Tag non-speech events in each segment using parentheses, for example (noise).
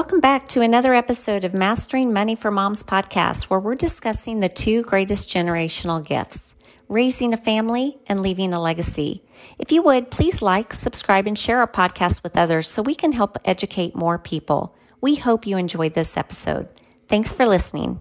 Welcome back to another episode of Mastering Money for Moms podcast, where we're discussing the two greatest generational gifts raising a family and leaving a legacy. If you would, please like, subscribe, and share our podcast with others so we can help educate more people. We hope you enjoyed this episode. Thanks for listening.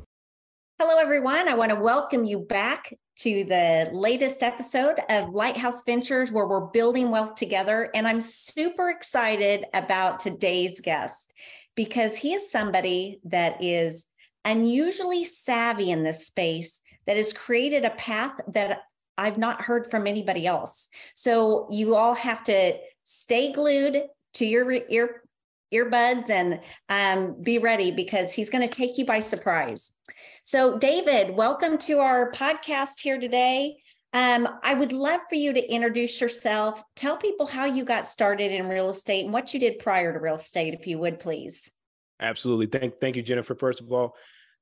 Hello, everyone. I want to welcome you back to the latest episode of Lighthouse Ventures, where we're building wealth together. And I'm super excited about today's guest because he is somebody that is unusually savvy in this space that has created a path that I've not heard from anybody else. So you all have to stay glued to your ear earbuds and um, be ready because he's going to take you by surprise. So, David, welcome to our podcast here today. Um, I would love for you to introduce yourself. Tell people how you got started in real estate and what you did prior to real estate, if you would, please. Absolutely. Thank, thank you, Jennifer. First of all,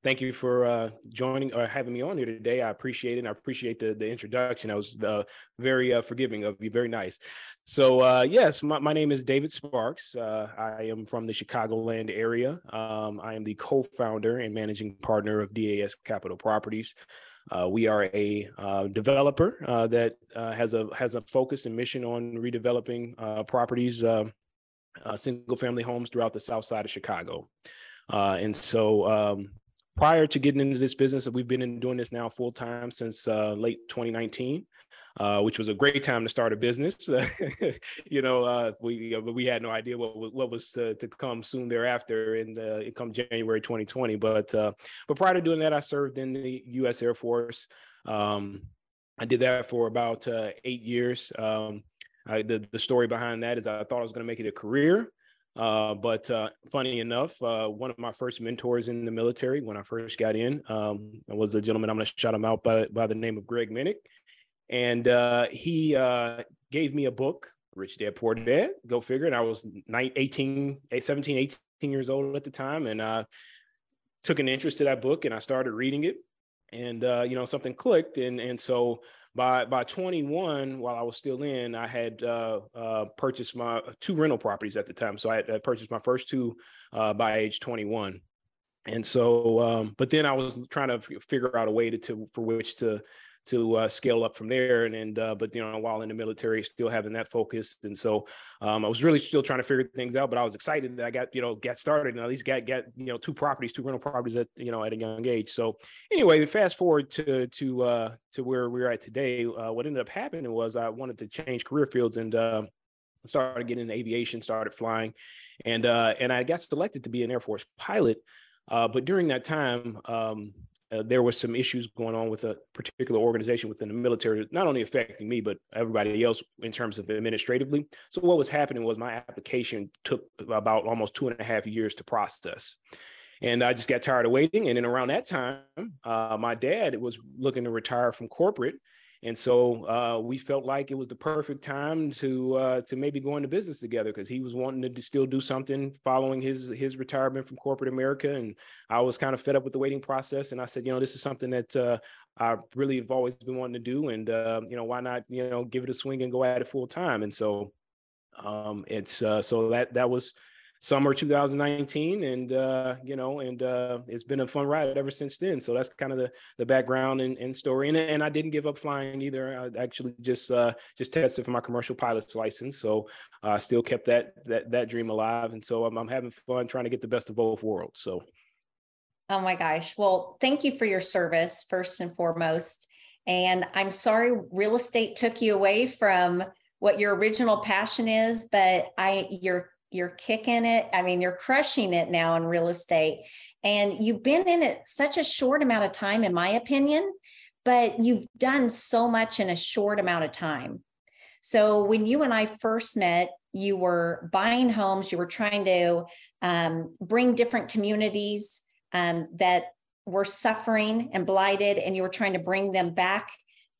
thank you for uh, joining or having me on here today. I appreciate it. I appreciate the, the introduction. I was uh, very uh, forgiving of you. Very nice. So, uh, yes, my, my, name is David Sparks. Uh, I am from the Chicagoland area. Um, I am the co founder and managing partner of DAS Capital Properties. Uh, we are a uh, developer uh, that uh, has a has a focus and mission on redeveloping uh, properties, uh, single family homes throughout the South Side of Chicago. and so, um, prior to getting into this business, we've been in doing this now full time since late 2019. Uh, which was a great time to start a business. (laughs) you know, uh, we we had no idea what what was to, to come soon thereafter, and uh, it come January 2020. But uh, but prior to doing that, I served in the U.S. Air Force. Um, I did that for about uh, eight years. Um, I, the the story behind that is I thought I was going to make it a career. Uh, but uh, funny enough, uh, one of my first mentors in the military when I first got in um, was a gentleman. I'm going to shout him out by, by the name of Greg Minnick and uh, he uh, gave me a book, Rich Dad Poor Dad. Go figure. And I was 19, 18, 17, 18 years old at the time, and uh, took an interest to that book, and I started reading it. And uh, you know, something clicked, and and so by by 21, while I was still in, I had uh, uh, purchased my two rental properties at the time. So I had, I purchased my first two uh, by age 21 and so um, but then i was trying to figure out a way to, to for which to to uh, scale up from there. And, and uh, but you know, while in the military, still having that focus. And so um, I was really still trying to figure things out. But I was excited that I got you know got started and at least got got you know two properties, two rental properties at you know at a young age. So anyway, fast forward to to uh, to where we're at today. Uh, what ended up happening was I wanted to change career fields and. Uh, started getting into aviation, started flying, and uh, and I got selected to be an Air Force pilot. Uh, but during that time, um, uh, there was some issues going on with a particular organization within the military, not only affecting me, but everybody else in terms of administratively. So what was happening was my application took about almost two and a half years to process. And I just got tired of waiting. And then around that time, uh, my dad was looking to retire from corporate and so uh, we felt like it was the perfect time to uh, to maybe go into business together because he was wanting to still do something following his his retirement from corporate America, and I was kind of fed up with the waiting process. And I said, you know, this is something that uh, I really have always been wanting to do, and uh, you know, why not, you know, give it a swing and go at it full time. And so um, it's uh, so that that was summer 2019 and uh, you know and uh, it's been a fun ride ever since then. So that's kind of the the background and, and story. And, and i didn't give up flying either. I actually just uh, just tested for my commercial pilot's license. So i uh, still kept that that that dream alive. And so I'm, I'm having fun trying to get the best of both worlds. So. Oh my gosh. Well thank you for your service first and foremost. And i'm sorry real estate took you away from what your original passion is but i you're you're kicking it. I mean, you're crushing it now in real estate. And you've been in it such a short amount of time, in my opinion, but you've done so much in a short amount of time. So when you and I first met, you were buying homes, you were trying to um, bring different communities um, that were suffering and blighted, and you were trying to bring them back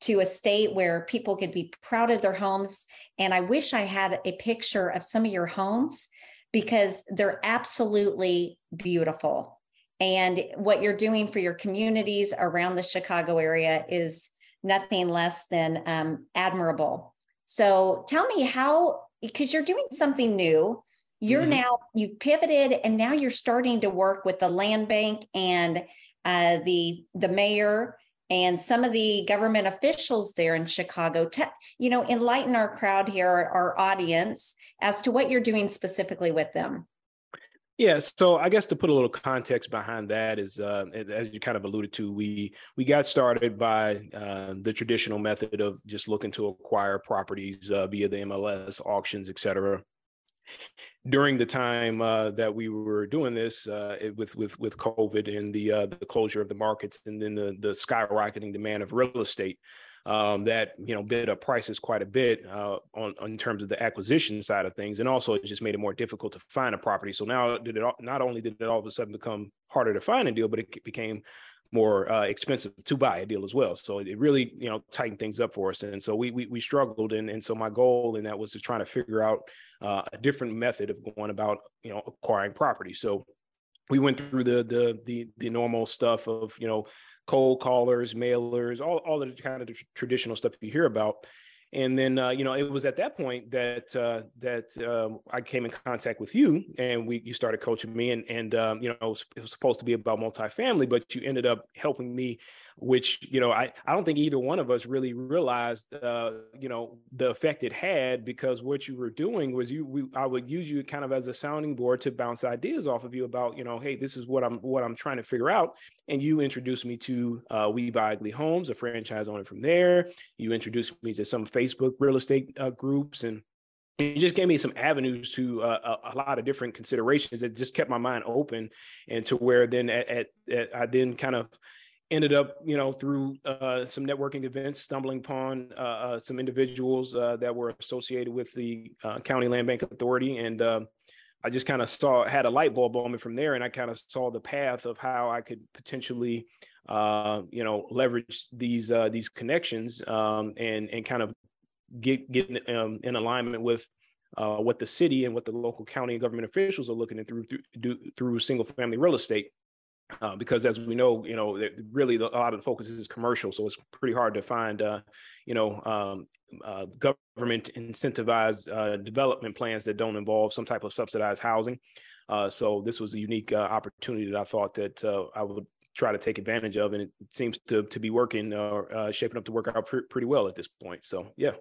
to a state where people could be proud of their homes. And I wish I had a picture of some of your homes because they're absolutely beautiful. And what you're doing for your communities around the Chicago area is nothing less than um, admirable. So tell me how, because you're doing something new you're mm-hmm. now you've pivoted and now you're starting to work with the land bank and uh, the the mayor and some of the government officials there in Chicago. You know, enlighten our crowd here, our audience, as to what you're doing specifically with them. Yeah, so I guess to put a little context behind that is, uh, as you kind of alluded to, we we got started by uh, the traditional method of just looking to acquire properties uh, via the MLS auctions, et cetera during the time uh, that we were doing this uh, with with with COVID and the uh, the closure of the markets and then the the skyrocketing demand of real estate, um, that you know bid up prices quite a bit uh, on, in terms of the acquisition side of things, and also it just made it more difficult to find a property. So now did it not only did it all of a sudden become harder to find a deal, but it became more uh, expensive to buy a deal as well. So it really, you know, tightened things up for us. And so we we, we struggled, and and so my goal in that was to try to figure out uh, a different method of going about, you know, acquiring property. So we went through the the the the normal stuff of you know cold callers, mailers, all all the kind of traditional stuff you hear about and then uh, you know it was at that point that uh, that um, I came in contact with you, and we you started coaching me, and and um, you know it was, it was, supposed to be about multifamily, but you ended up helping me which you know I, I don't think either one of us really realized uh, you know the effect it had because what you were doing was you we, I would use you kind of as a sounding board to bounce ideas off of you about you know hey this is what I'm what I'm trying to figure out. And you introduced me to uh, We Buy Ugly Homes a franchise owner from there. You introduced me to some Facebook real estate uh, groups and it just gave me some avenues to uh, a, a, lot of different considerations that just kept my mind open and to where then at, at, at I then kind of ended up, you know, through uh, some networking events, stumbling upon uh, uh, some individuals uh, that were associated with the uh, County Land Bank Authority, and uh, I just kind of saw had a light bulb moment from there, and I kind of saw the path of how I could potentially, you know, leverage these these connections um, and and kind of get get um, in alignment with. what the city and what the local county and government officials are looking at through through, through single family real estate uh, because as we know, you know, really the, a lot of the focus is commercial, so it's pretty hard to find, uh, you know, um, uh, government incentivized uh, development plans that don't involve some type of subsidized housing. Uh, so this was a unique opportunity that I thought that I would try to take advantage of, and it seems to to be working or shaping up to work out pr- pretty well at this point. So yeah.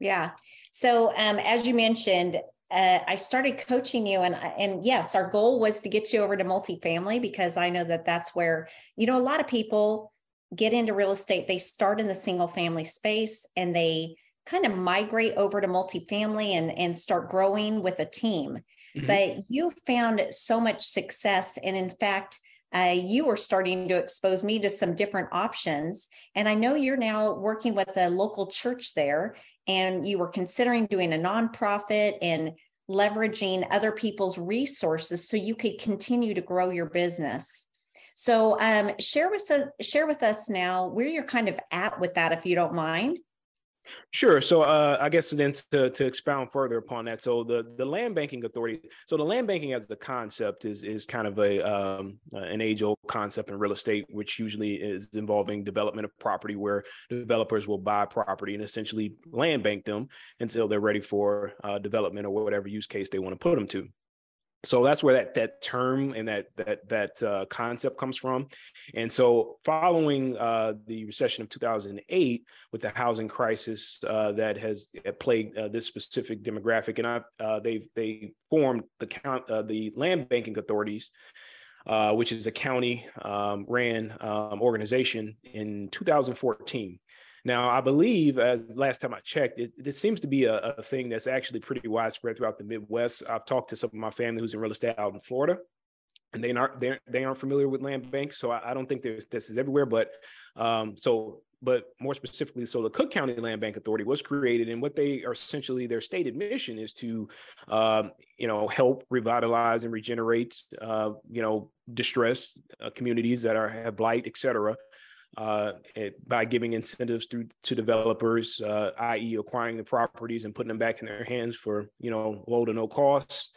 Yeah. So um, as you mentioned, uh, I started coaching you, and and yes, our goal was to get you over to multifamily because I know that that's where you know a lot of people get into real estate. They start in the single family space and they kind of migrate over to multifamily and and start growing with a team. Mm-hmm. But you found so much success, and in fact. Uh, you were starting to expose me to some different options. And I know you're now working with a local church there and you were considering doing a nonprofit and leveraging other people's resources so you could continue to grow your business. So um, share with us share with us now where you're kind of at with that, if you don't mind. Sure. So uh, I guess then to, to expound further upon that, so the the land banking authority, so the land banking as the concept is is kind of a um, uh, an age old concept in real estate, which usually is involving development of property, where developers will buy property and essentially land bank them until they're ready for uh, development or whatever use case they want to put them to so that's where that that term and that that that uh, concept comes from. And so following uh, the recession of 2008 with the housing crisis uh, that has uh, plagued uh, this specific demographic and I, uh, they they formed the count the land banking authorities which is a county um, ran um, organization in 2014 now, I believe, as last time I checked, it, it seems to be a, a, thing that's actually pretty widespread throughout the Midwest. I've talked to some of my family who's in real estate out in Florida, and they aren't they, they aren't familiar with land banks, so I, I don't think there's this is everywhere. But um, so, but more specifically, so the Cook County Land Bank Authority was created, and what they are essentially their stated mission is to, um, you know, help revitalize and regenerate, uh, you know, distressed uh, communities that are have blight, et cetera uh, it, by giving incentives through to developers, uh, i.e., acquiring the properties and putting them back in their hands for you know low to no costs,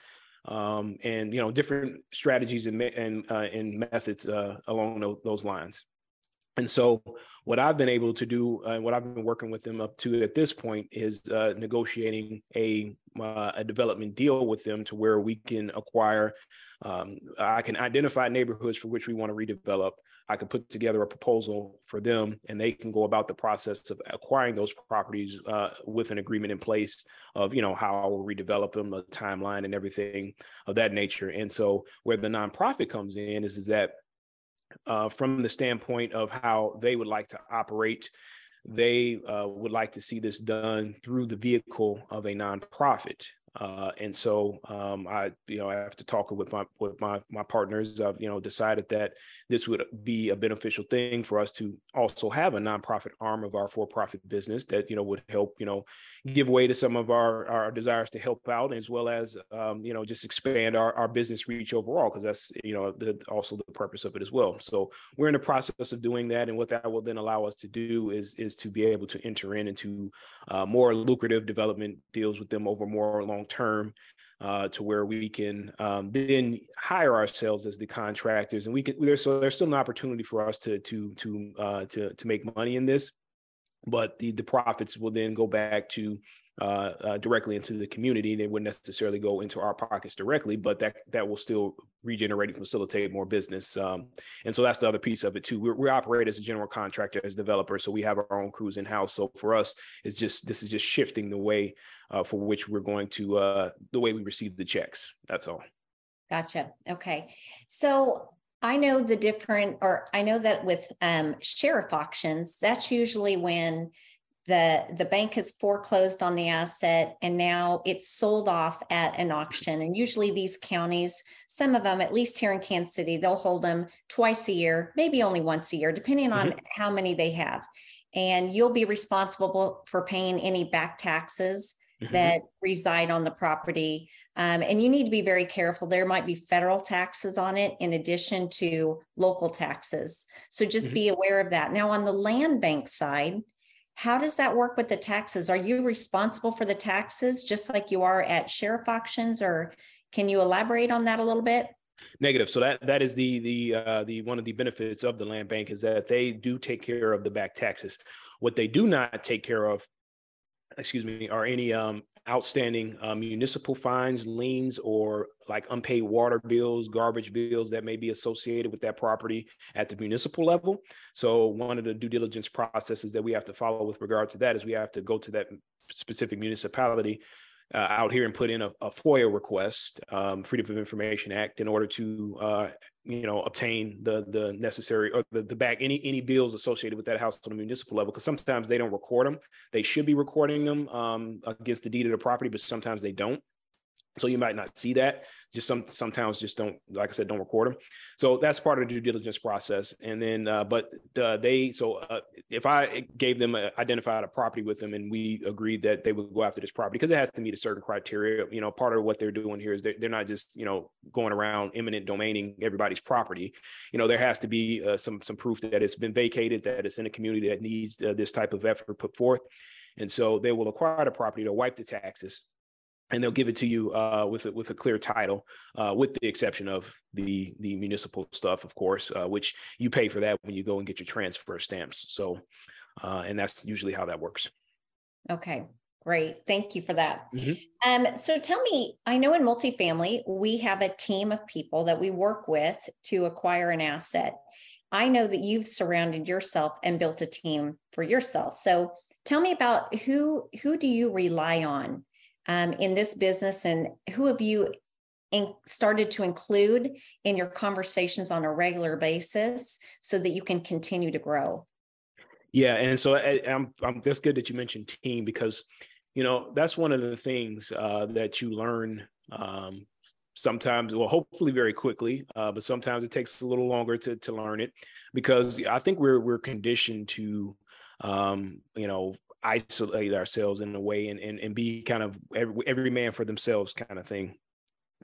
um, and you know different strategies and and, uh, and methods uh, along those, lines. And so, what I've been able to do, and uh, what I've been working with them up to at this point, is uh, negotiating a a development deal with them to where we can acquire. Um, I can identify neighborhoods for which we want to redevelop. I can put together a proposal for them, and they can go about the process of acquiring those properties uh, with an agreement in place of you know how I will redevelop them, a timeline, and everything of that nature. And so, where the nonprofit comes in is is that uh, from the standpoint of how they would like to operate. They uh, would like to see this done through the vehicle of a nonprofit. Uh, and so um, I, you know, after talking with my with my my partners, I've you know decided that this would be a beneficial thing for us to also have a nonprofit arm of our for-profit business that you know would help you know give way to some of our our desires to help out as well as um, you know just expand our, our business reach overall because that's you know the, also the purpose of it as well. So we're in the process of doing that, and what that will then allow us to do is is to be able to enter in into uh, more lucrative development deals with them over more long term uh, to where we can um, then hire ourselves as the contractors, and we can. There's so there's still an opportunity for us to to to uh, to to make money in this, but the the profits will then go back to uh, uh, directly into the community. They wouldn't necessarily go into our pockets directly, but that that will still regenerate and facilitate more business. Um, and so that's the other piece of it too. We're, we operate as a general contractor, as developers, so we have our own crews in house. So for us, it's just this is just shifting the way uh, for which we're going to uh, the way we receive the checks. That's all. Gotcha. Okay, so I know the different, or I know that with um, sheriff auctions, that's usually when the the bank has foreclosed on the asset and now it's sold off at an auction and usually these counties some of them at least here in kansas city they'll hold them twice a year maybe only once a year depending on mm-hmm. how many they have and you'll be responsible for paying any back taxes mm-hmm. that reside on the property um, and you need to be very careful there might be federal taxes on it in addition to local taxes so just mm-hmm. be aware of that now on the land bank side how does that work with the taxes? Are you responsible for the taxes just like you are at sheriff auctions, or can you elaborate on that a little bit? Negative. So that that is the the uh, the one of the benefits of the land bank is that they do take care of the back taxes. What they do not take care of excuse me, are any um, outstanding uh, municipal fines, liens, or like unpaid water bills, garbage bills that may be associated with that property at the municipal level. So, one of the due diligence processes that we have to follow with regard to that is we have to go to that specific municipality uh, out here and put in a, a FOIA request, um, Freedom of Information Act, in order to uh, you know obtain the the necessary or the, the back any any bills associated with that house on a municipal level because sometimes they don't record them they should be recording them um, against the deed of the property but sometimes they don't so you might not see that. Just some sometimes just don't like i said don't record them so that's part of the due diligence process. And then uh, but uh, they so uh, if i gave them a, identified a property with them and we agreed that they would go after this property because it has to meet a certain criteria you know part of what they're doing here is they're, they're not just you know going around eminent domaining everybody's property. You know there has to be uh, some some proof that it's been vacated that it's in a community that needs uh, this type of effort put forth. And so they will acquire the property to wipe the taxes and they'll give it to you uh, with a, with a clear title, uh, with the exception of the the municipal stuff, of course, uh, which you pay for that when you go and get your transfer stamps. So, uh, and that's usually how that works. Okay, great. Thank you for that. Mm-hmm. Um, so tell me, I know in multifamily we have a team of people that we work with to acquire an asset. I know that you've surrounded yourself and built a team for yourself. So tell me about who who do you rely on um, in this business? And who have you in, started to include in your conversations on a regular basis so that you can continue to grow? Yeah and so I, am that's good that you mentioned team because you know that's one of the things uh, that you learn um, sometimes well hopefully very quickly uh, but sometimes it takes a little longer to to learn it because i think we're we're conditioned to um, you know isolate ourselves in a way and, and, and be kind of every, every man for themselves kind of thing.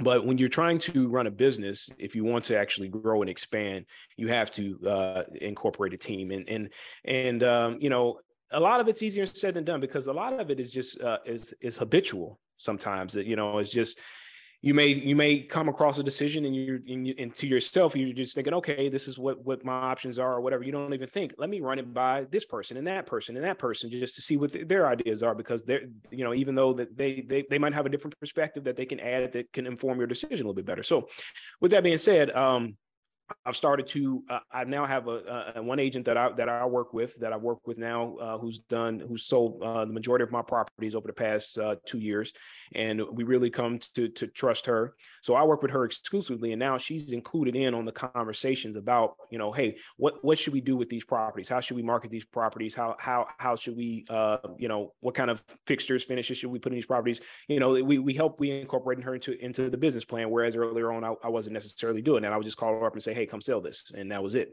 But when you're trying to run a business if you want to actually grow and expand you have to uh, incorporate a team. And and and um, you know a lot of it's easier said than done because a lot of it is just uh, is is habitual sometimes that you know it's just you may you may come across a decision and you're and, you, and to yourself you're just thinking okay this is what what my options are or whatever. You don't even think let me run it by this person and that person and that person just to see what their ideas are because they're you know even though that they, they they might have a different perspective that they can add that can inform your decision a little bit better. So with that being said um I've started to. Uh, I now have a, a, one agent that I that I work with that I work with now, uh, who's done who's sold uh, the majority of my properties over the past uh, two years, and we really come to to trust her. So I work with her exclusively, and now she's included in on the conversations about you know, hey, what what should we do with these properties? How should we market these properties? How how how should we uh, you know what kind of fixtures finishes should we put in these properties? You know, we we help we incorporate her into into the business plan, whereas earlier on I, I wasn't necessarily doing that. I would just call her up and say, hey, come sell this. And that was it.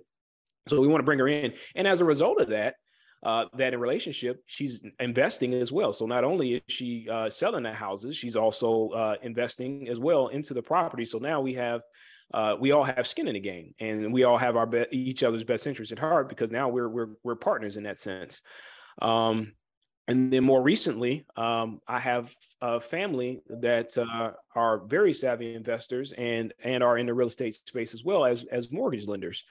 So we want to bring her in. And as a result of that, uh, that in relationship, she's investing as well. So not only is she uh, selling the houses, she's also uh, investing as well into the property. So now we have, uh, we all have skin in the game, and we all have our be- each other's best interest at heart because now we're we're we're partners in that sense. Um, and then more recently, um, I have a family that uh, are very savvy investors and and are in the real estate space as well as as mortgage lenders,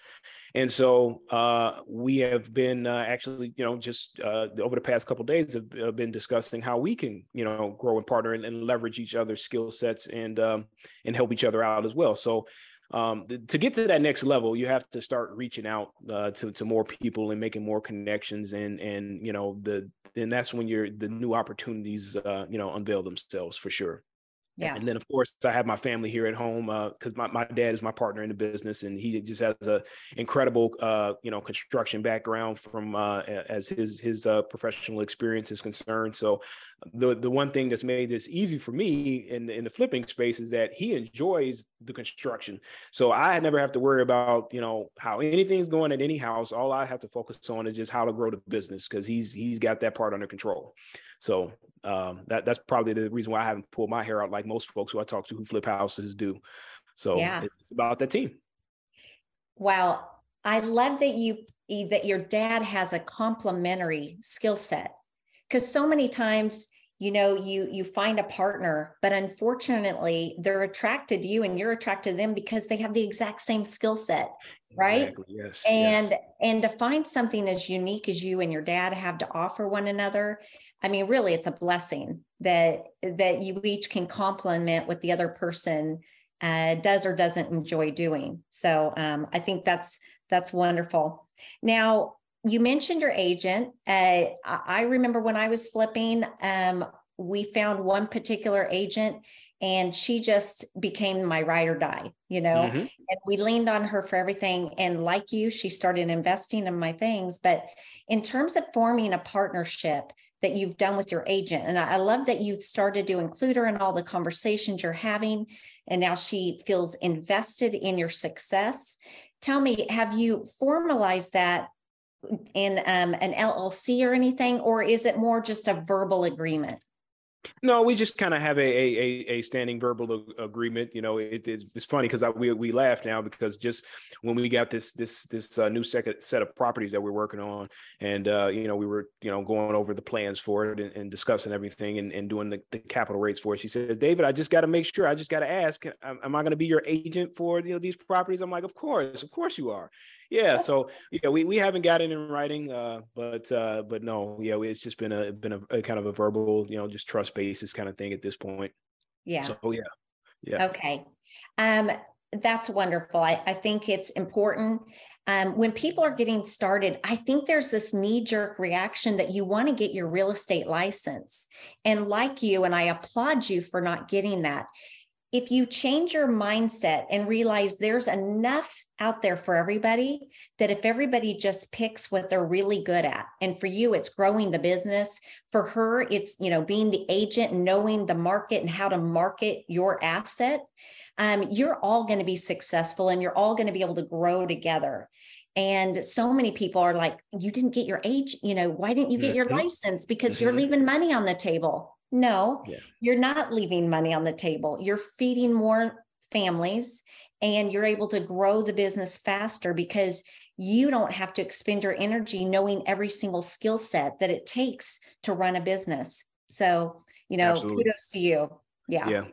and so uh, we have been uh, actually, you know, just uh, over the past couple days have, have, been discussing how we can, you know, grow and partner and, and leverage each other's skill sets and um, and help each other out as well. So um, the, to get to that next level, you have to start reaching out uh, to to more people and making more connections, and and you know the then that's when you're the new opportunities uh, you know unveil themselves for sure. Yeah. And then of course I have my family here at home because uh, my, my dad is my partner in the business and he just has a incredible uh, you know construction background from uh, as his his uh, professional experience is concerned. So the the one thing that's made this easy for me in in the flipping space is that he enjoys the construction. So I never have to worry about you know how anything's going at any house. All I have to focus on is just how to grow the business because he's he's got that part under control. So um, that that's probably the reason why I haven't pulled my hair out like most folks who I talk to who flip houses do. So yeah. it's about that team. Wow. I love that you that your dad has a complementary skill set because so many times you know you you find a partner but unfortunately they're attracted to you and you're attracted to them because they have the exact same skill set right exactly. yes and yes. and to find something as unique as you and your dad have to offer one another i mean really it's a blessing that that you each can complement what the other person uh, does or doesn't enjoy doing so um, i think that's that's wonderful now you mentioned your agent. Uh, I remember when I was flipping, um, we found one particular agent and she just became my ride or die, you know, mm-hmm. and we leaned on her for everything. And like you, she started investing in my things. But in terms of forming a partnership that you've done with your agent, and I love that you've started to include her in all the conversations you're having. And now she feels invested in your success. Tell me, have you formalized that in um, an LLC or anything, or is it more just a verbal agreement? No, we just kind of have a, a a standing verbal agreement. You know, it, it's, it's funny because we we laugh now because just when we got this this this uh, new second set of properties that we're working on, and uh, you know we were you know going over the plans for it and, and discussing everything and, and doing the, the capital rates for it. She says, David, I just got to make sure. I just got to ask, am, am I going to be your agent for you know these properties? I'm like, of course, of course you are. Yeah. So yeah, we, we haven't got it in writing, uh, but uh, but no, yeah, it's just been a been a, a kind of a verbal, you know, just trust basis kind of thing at this point. Yeah. So yeah. Yeah. Okay. Um, that's wonderful. I, I think it's important. Um, when people are getting started, I think there's this knee jerk reaction that you want to get your real estate license. And like you, and I applaud you for not getting that. If you change your mindset and realize there's enough out there for everybody that if everybody just picks what they're really good at and for you it's growing the business for her it's you know being the agent knowing the market and how to market your asset um, you're all going to be successful and you're all going to be able to grow together and so many people are like you didn't get your age you know why didn't you get your mm-hmm. license because you're mm-hmm. leaving money on the table no yeah. you're not leaving money on the table you're feeding more families and you're able to grow the business faster because you don't have to expend your energy knowing every single skill set that it takes to run a business. So, you know, Absolutely. kudos to you. Yeah. Yeah.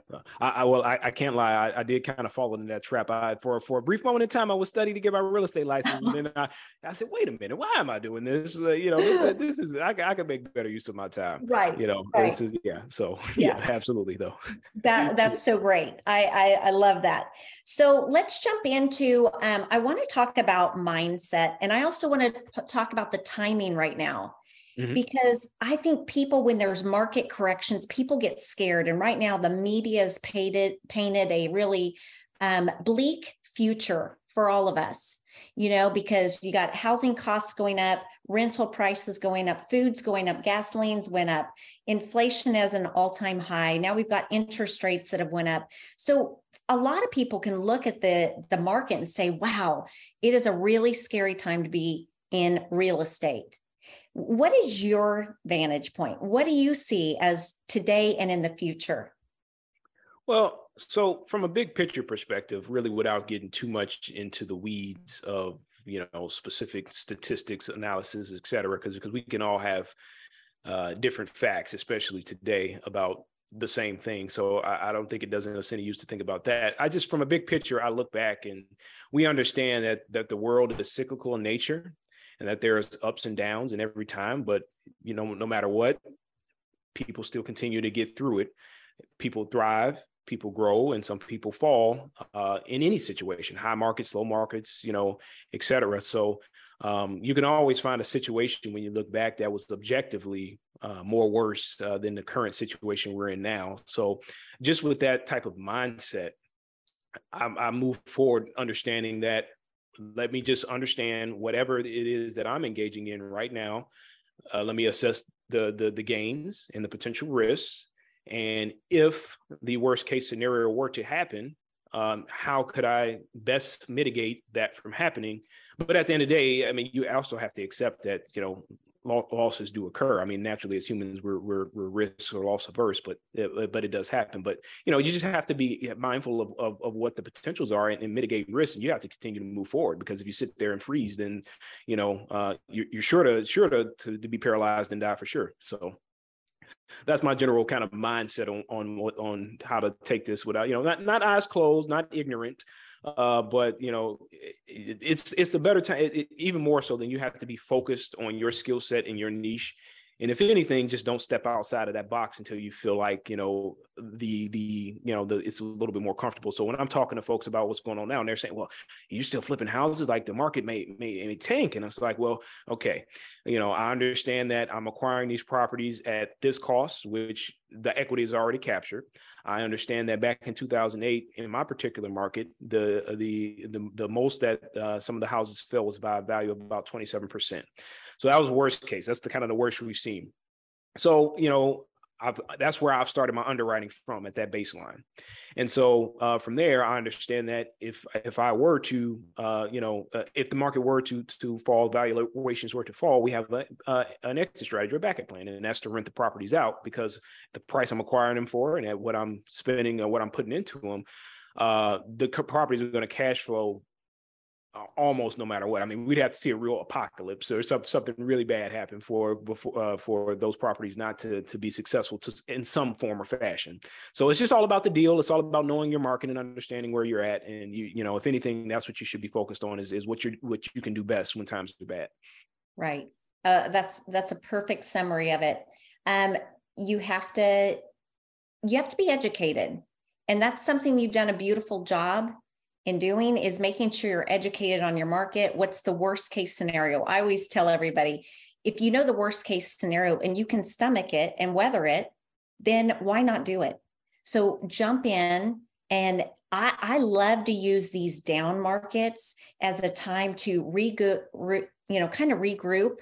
I, I well, I, I, can't lie. I, I, did kind of fall into that trap. I for for a brief moment in time, I was studying to get my real estate license, and then I, I said, wait a minute, why am I doing this? Uh, you know, this, this, is I, I can make better use of my time. Right. You know, right. this is yeah. So (laughs) yeah, yeah absolutely though. That that's so great. I, I I love that. So let's jump into. Um, I want to talk about mindset, and I also want to talk about the timing right now. Mm-hmm. Because I think people, when there's market corrections, people get scared. And right now, the media has painted painted a really um, bleak future for all of us. You know, because you got housing costs going up, rental prices going up, foods going up, gasoline's went up, inflation is an all-time high. Now we've got interest rates that have went up. So a lot of people can look at the the market and say, "Wow, it is a really scary time to be in real estate." What is your vantage point? What do you see as today and in the future? Well, so from a big picture perspective, really without getting too much into the weeds of you know specific statistics, analysis, et cetera, because because we can all have uh, different facts, especially today, about the same thing. So I, I, don't think it doesn't us any use to think about that. I just, from a big picture, I look back and we understand that that the world is cyclical in nature, and that there's ups and downs in every time. But you know, no matter what, people still continue to get through it. People thrive, people grow, and some people fall uh, in any situation, high markets, low markets, you know, et cetera. So um, you can always find a situation when you look back that was objectively uh, more worse uh, than the current situation we're in now. So just with that type of mindset, I, I move forward understanding that let me just understand whatever it is that I'm engaging in right now. Uh, let me assess the, the the gains and the potential risks, and if the worst case scenario were to happen, um, how could I best mitigate that from happening? But at the end of the day, I mean, you also have to accept that you know losses do occur. I mean, naturally, as humans, we're we're, we're risk or loss averse, but it, but it does happen. But you know, you just have to be mindful of of, of what the potentials are and, and, mitigate risks, and you have to continue to move forward. Because if you sit there and freeze, then you know uh, you're, you're sure to sure to, to to be paralyzed and die for sure. So that's my general kind of mindset on on on how to take this without you know not not eyes closed, not ignorant, uh, but you know, it, it's it's a better time, it, even more so than you have to be focused on your skill set and your niche. And if anything, just don't step outside of that box until you feel like you know the the you know the it's a little bit more comfortable. So when I'm talking to folks about what's going on now, and they're saying, "Well, you're still flipping houses, like the market may may, may tank," and it's like, "Well, okay, you know, I understand that I'm acquiring these properties at this cost, which the equity is already captured. I understand that back in 2008, in my particular market, the the the, the most that uh, some of the houses fell was by a value of about 27 percent. So that was worst case. That's the kind of the worst we've seen. So you know, I've, that's where I've started my underwriting from at that baseline, and so uh, from there, I understand that if if I were to, uh, you know, uh, if the market were to to fall, valuations were to fall, we have a, uh, an exit strategy or backup plan, and that's to rent the properties out because the price I'm acquiring them for and at what I'm spending or what I'm putting into them, uh, the properties are going to cash flow almost no matter what. I mean, we'd have to see a real apocalypse or something something really bad happen for before uh, for those properties not to to be successful to, in some form or fashion. So it's just all about the deal. It's all about knowing your market and understanding where you're at. And you you know, if anything, that's what you should be focused on is is what you what you can do best when times are bad. Right. Uh, that's that's a perfect summary of it. Um, you have to you have to be educated, and that's something you've done a beautiful job in doing is making sure you're educated on your market. What's the worst case scenario? I always tell everybody if you know the worst case scenario and you can stomach it and weather it, then why not do it? So jump in. And I, I love to use these down markets as a time to regroup, re, you know, kind of regroup,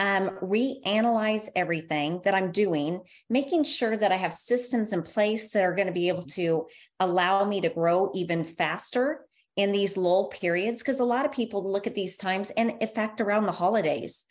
um, reanalyze everything that I'm doing, making sure that I have systems in place that are going to be able to allow me to grow even faster in these lull periods. Because a lot of people look at these times and in fact around the holidays.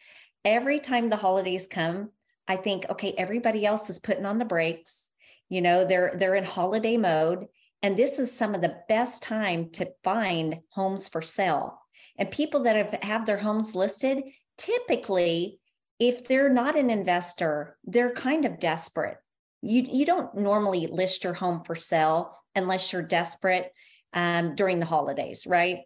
Every time the holidays come, I think, okay, everybody else is putting on the brakes. You know, they're they're in holiday mode. And this is some of the best time to find homes for sale. And people that have, have their homes listed, typically, if they're not an investor, they're kind of desperate. you you don't normally list your home for sale unless you're desperate um, during the holidays, right?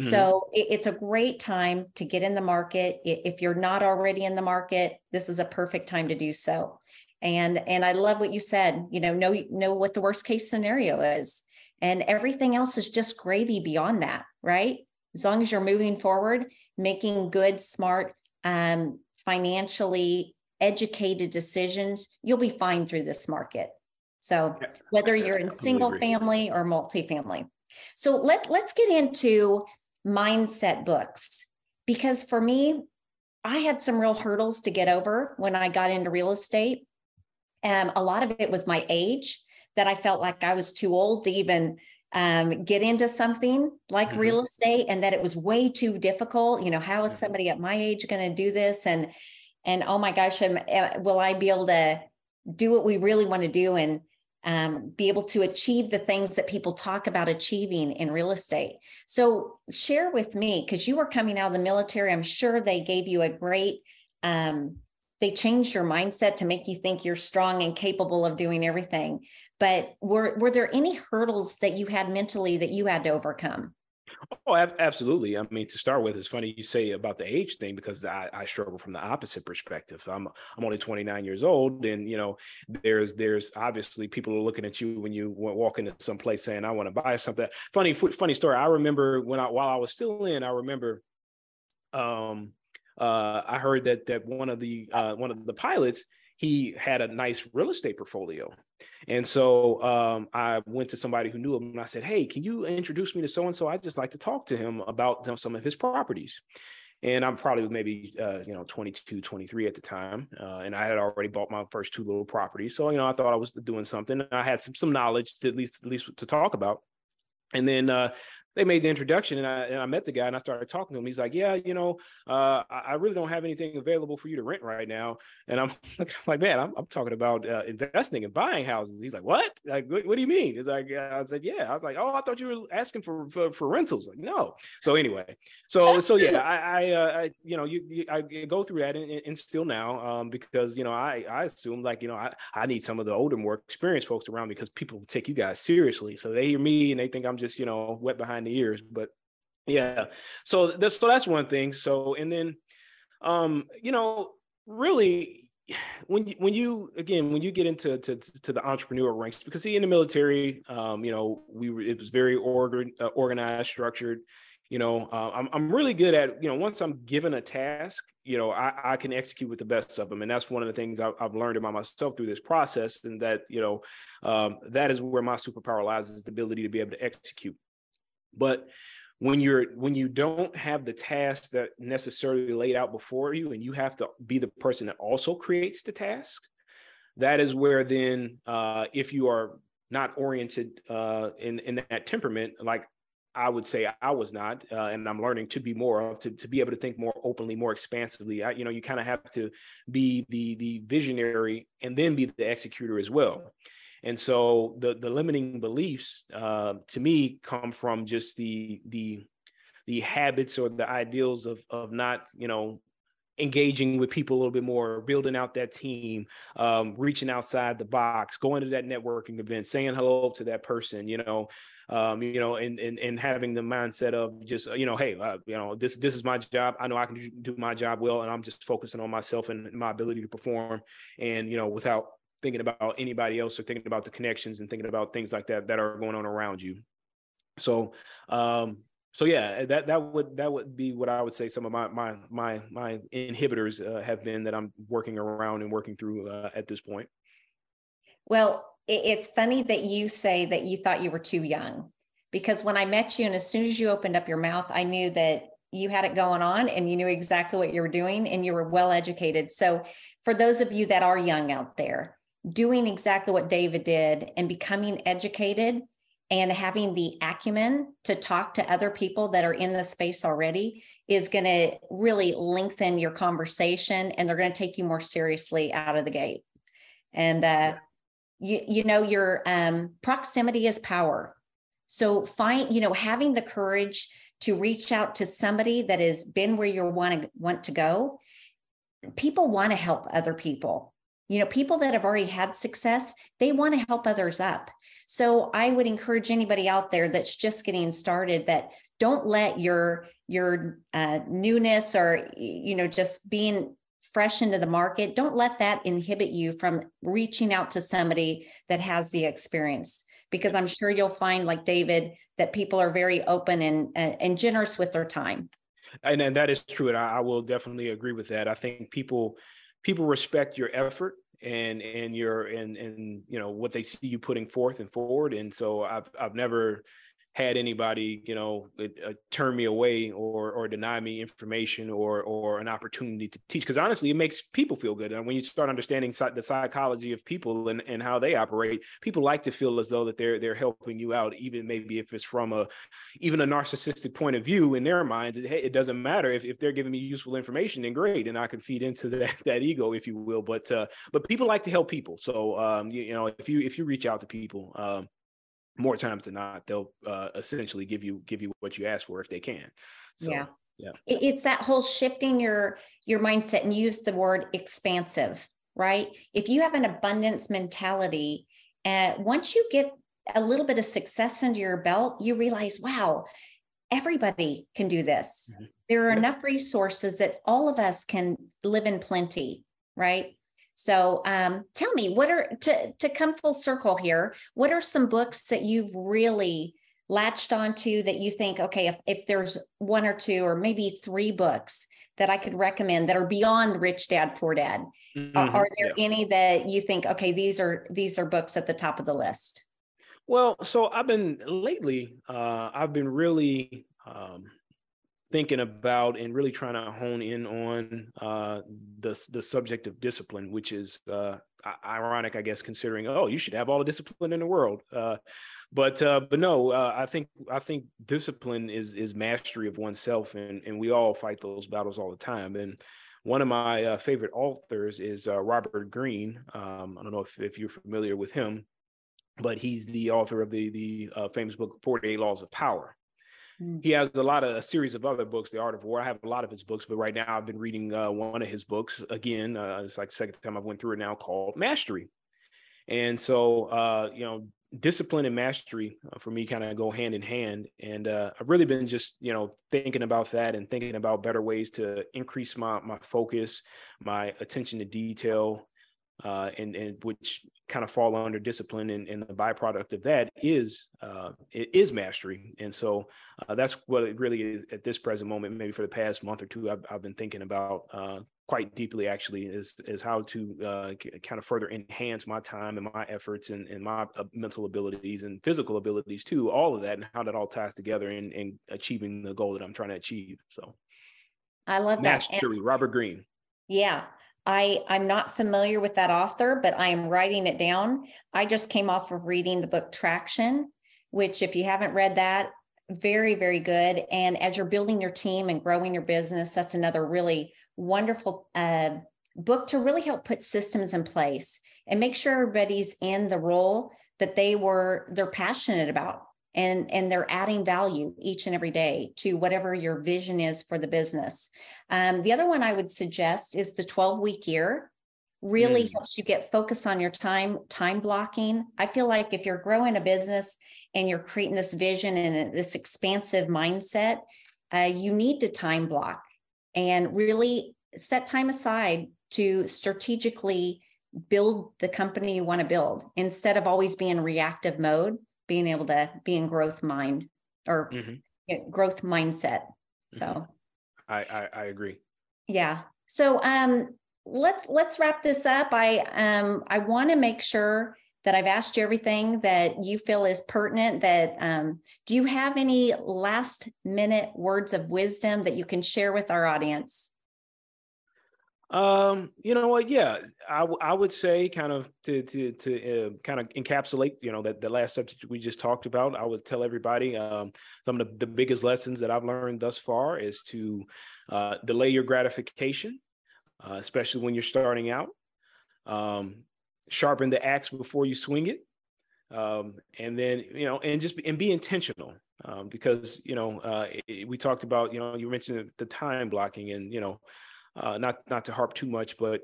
Mm-hmm. So it, it's a great time to get in the market. If you're not already in the market, this is a perfect time to do so. And and I love what you said. You know, know know what the worst case scenario is, and everything else is just gravy beyond that, right? As long as you're moving forward, making good, smart, um, financially educated decisions, you'll be fine through this market. So whether you're in single family or multifamily. So let, let's get into mindset books because for me, I had some real hurdles to get over when I got into real estate. And a lot of it was my age that I felt like I was too old to even um, get into something like mm-hmm. real estate and that it was way too difficult. You know, how is mm-hmm. somebody at my age going to do this? And and oh my gosh, am, will I be able to do what we really want to do and um, be able to achieve the things that people talk about achieving in real estate? So share with me because you were coming out of the military. I'm sure they gave you a great. Um, they changed your mindset to make you think you're strong and capable of doing everything. But were were there any hurdles that you had mentally that you had to overcome? Oh, absolutely. I mean, to start with, it's funny you say about the age thing because I, I struggle from the opposite perspective. I'm I'm only 29 years old, and you know, there's there's obviously people are looking at you when you walk into some place saying, "I want to buy something." Funny funny story. I remember when I while I was still in, I remember, um, uh, I heard that that one of the uh, one of the pilots he had a nice real estate portfolio. And so um, I went to somebody who knew him and I said, Hey, can you introduce me to so and so? I'd just like to talk to him about some of his properties. And I'm probably maybe, uh, you know, 22, 23 at the time. Uh, and I had already bought my first two little properties. So, you know, I thought I was doing something. I had some, some knowledge to at least, at least to talk about. And then uh, they made the introduction and I, and I met the guy and I started talking to him. He's like, yeah, you know, uh, I really don't have anything available for you to rent right now. And (laughs) I'm like, man, I'm, I'm talking about uh, investing and buying houses. He's like, what? Like, what, what do you mean? He's like, I said, yeah. I was like, oh, I thought you were asking for, for, for rentals. Like, no. So anyway, so, so yeah, I, I, uh, I you know, you, you, I go through that and, and still now um, because, you know, I, I assume like, you know, I, I need some of the older, more experienced folks around me because people take you guys seriously. So they hear me and they think I'm just, you know, wet behind the ears. But yeah, so that's so that's one thing. So and then, um, you know, really when you, when you again when you get into to, to the entrepreneurial ranks because see in the military um you know we it was very ordered uh, organized structured you know uh, I'm, I'm really good at you know once i'm given a task you know I, I can execute with the best of them and that's one of the things I've, I've learned about myself through this process and that you know um, that is where my superpower lies is the ability to be able to execute but when you're when you don't have the task that necessarily laid out before you and you have to be the person that also creates the task that is where then uh, if you are not oriented uh, in in that temperament like I would say I was not, uh, and I'm learning to be more of to, to be able to think more openly, more expansively. I, you know, you kind of have to be the the visionary and then be the executor as well. And so the the limiting beliefs uh, to me come from just the the the habits or the ideals of of not you know engaging with people a little bit more, building out that team, um, reaching outside the box, going to that networking event, saying hello to that person, you know, um, you know, and, and and having the mindset of just you know, hey, uh, you know, this this is my job. I know I can do my job well, and I'm just focusing on myself and my ability to perform, and you know, without thinking about anybody else or thinking about the connections and thinking about things like that that are going on around you. So, um, so yeah, that that would that would be what I would say. Some of my my my my inhibitors uh, have been that I'm working around and working through uh, at this point. Well, it's funny that you say that you thought you were too young, because when I met you, and as soon as you opened up your mouth, I knew that you had it going on and you knew exactly what you were doing and you were well educated. So, for those of you that are young out there, doing exactly what David did and becoming educated and having the acumen to talk to other people that are in the space already is going to really lengthen your conversation and they're going to take you more seriously out of the gate. And uh, you, you know your um, proximity is power. So find you know having the courage to reach out to somebody that has been where you want to want to go people want to help other people You know, people that have already had success, they want to help others up. So I would encourage anybody out there that's just getting started that don't let your your uh, newness or you know just being fresh into the market don't let that inhibit you from reaching out to somebody that has the experience. Because i'm sure you'll find like david that people are very open and and generous with their time. And, and that is true and I, I will definitely agree with that. I think people people respect your effort and and your and and you know what they see you putting forth and forward. And so i've i've never had anybody, you know, uh, turn me away or or deny me information or or an opportunity to teach. Because honestly, it makes people feel good. And when you start understanding the psychology of people and, and how they operate, people like to feel as though that they're they're helping you out, even maybe if it's from a even a narcissistic point of view in their minds. It, hey, it doesn't matter if, if they're giving me useful information, then great, and I can feed into (laughs) that that ego, if you will. But uh, but people like to help people. So um, you, you know, if you if you reach out to people. Um, more times than not they'll uh, essentially give you give you what you ask for if they can. So, yeah. yeah. It's that whole shifting your your mindset and use the word expansive right? If you have an abundance mentality uh, once you get a little bit of success under your belt you realize wow everybody can do this. Mm-hmm. there are yeah. enough resources that all of us can live in plenty right so um, tell me, what are to to come full circle here? What are some books that you've really latched onto that you think, okay, if, if there's one or two or maybe three books that I could recommend that are beyond Rich Dad Poor Dad, mm-hmm. are, are, there yeah. any that you think, okay, these are these are books at the top of the list? Well, so I've been lately, uh, I've been really um, thinking about and really trying to hone in on uh, the the subject of discipline, which is uh, ironic, I guess, considering oh, you should have all the discipline in the world. Uh, but uh, but no, uh, I think I think discipline is is mastery of oneself, and and we all fight those battles all the time. And one of my uh, favorite authors is Robert Greene. Um, I don't know if, if you're familiar with him, but he's the author of the the famous book 48 Laws of Power. He has a lot of a series of other books, The Art of War. I have a lot of his books, but right now I've been reading uh, one of his books again. Uh, it's like second time I've went through it now called Mastery. And so, uh, you know, discipline and mastery uh, for me kind of go hand in hand. And uh, I've really been just, you know, thinking about that and thinking about better ways to increase my my focus, my attention to detail, uh, and and which kind of fall under discipline and, and the byproduct of that is uh, is mastery. And so uh, that's what it really is at this present moment maybe for the past month or two i've, I've been thinking about uh, quite deeply actually is is how to uh, kind of further enhance my time and my efforts and, and my uh, mental abilities and physical abilities too all of that and how that all ties together in, in achieving the goal that i'm trying to achieve so. I love that. Mastery and- robert greene. Yeah I, I'm not familiar with that author, but I am writing it down. I just came off of reading the book Traction, which, if you haven't read that, very, very good. And as you're building your team and growing your business, that's another really wonderful uh, book to really help put systems in place and make sure everybody's in the role that they were they're passionate about and and they're adding value each and every day to whatever your vision is for the business. Um, the other one i would suggest is the 12 week year. Really mm. helps you get focus on your time time blocking. I feel like if you're growing a business and you're creating this vision and this expansive mindset uh, you need to time block and really set time aside to strategically build the company you want to build instead of always being reactive mode being able to be in growth mind or mm-hmm. growth mindset. So mm-hmm. I, I, I agree. Yeah. So um let's let's wrap this up. I um I want to make sure that I've asked you everything that you feel is pertinent. That um, do you have any last minute words of wisdom that you can share with our audience? Um, you know what? Yeah, I, w- I would say kind of to to to uh, kind of encapsulate, you know, that the last subject we just talked about. I would tell everybody um, some of the, the biggest lessons that I've learned thus far is to uh, delay your gratification, uh, especially when you're starting out. Um, sharpen the axe before you swing it, um, and then you know, and just and be intentional. Um, because you know, uh, we talked about you know, you mentioned the time blocking, and you know uh, not not to harp too much, but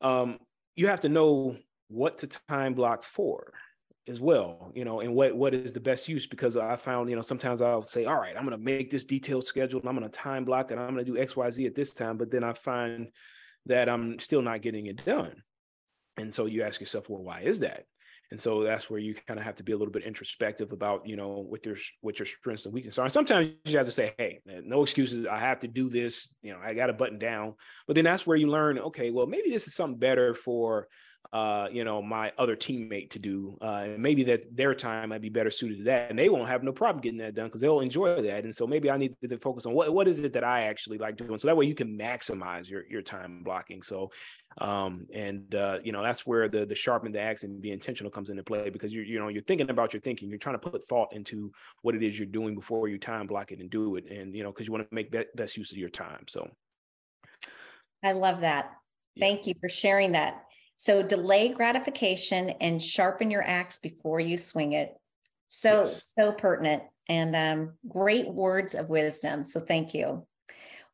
um, you have to know what to time block for as well, you know, and what what is the best use because I found, you know, sometimes I'll say, all right, I'm to make this detailed schedule and I'm to time block and I'm to do X, Y, Z at this time, but then I find that I'm still not getting it done. And so you ask yourself, well, why is that? And so that's where you kind of have to be a little bit introspective about, you know, what your what your strengths and weaknesses are. And sometimes you have to say, hey, no excuses. I have to do this. You know, I got to button down. But then that's where you learn, okay, well, maybe this is something better for uh, you know, my other teammate to do. Uh, and maybe that their time might be better suited to that. And they won't have no problem getting that done because they'll enjoy that. And so maybe I need to focus on what, what is it that I actually like doing. So that way you can maximize your, your time blocking. So, um, and, uh, you know, that's where the, the sharpen the axe and be intentional comes into play because you're, you know, you're thinking about your thinking, you're trying to put thought into what it is you're doing before you time block it and do it. And, you know, cause you want to make that best use of your time. So. I love that. Thank you for sharing that. So delay gratification and sharpen your axe before you swing it. So, yes. so pertinent and um, great words of wisdom. So thank you.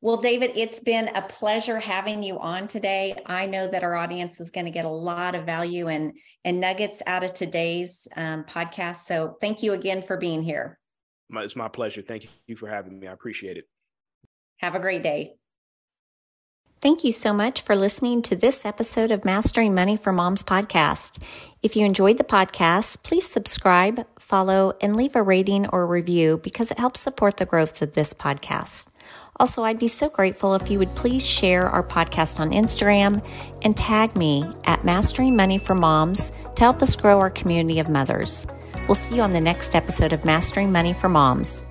Well, David, it's been a pleasure having you on today. I know that our audience is going to get a lot of value and, and nuggets out of today's um, podcast. So thank you again for being here. It's my pleasure. Thank you for having me. I appreciate it. Have a great day. Thank you so much for listening to this episode of Mastering Money for Moms podcast. If you enjoyed the podcast, please subscribe, follow, and leave a rating or review because it helps support the growth of this podcast. Also, I'd be so grateful if you would please share our podcast on Instagram and tag me at Mastering Money for Moms to help us grow our community of mothers. We'll see you on the next episode of Mastering Money for Moms.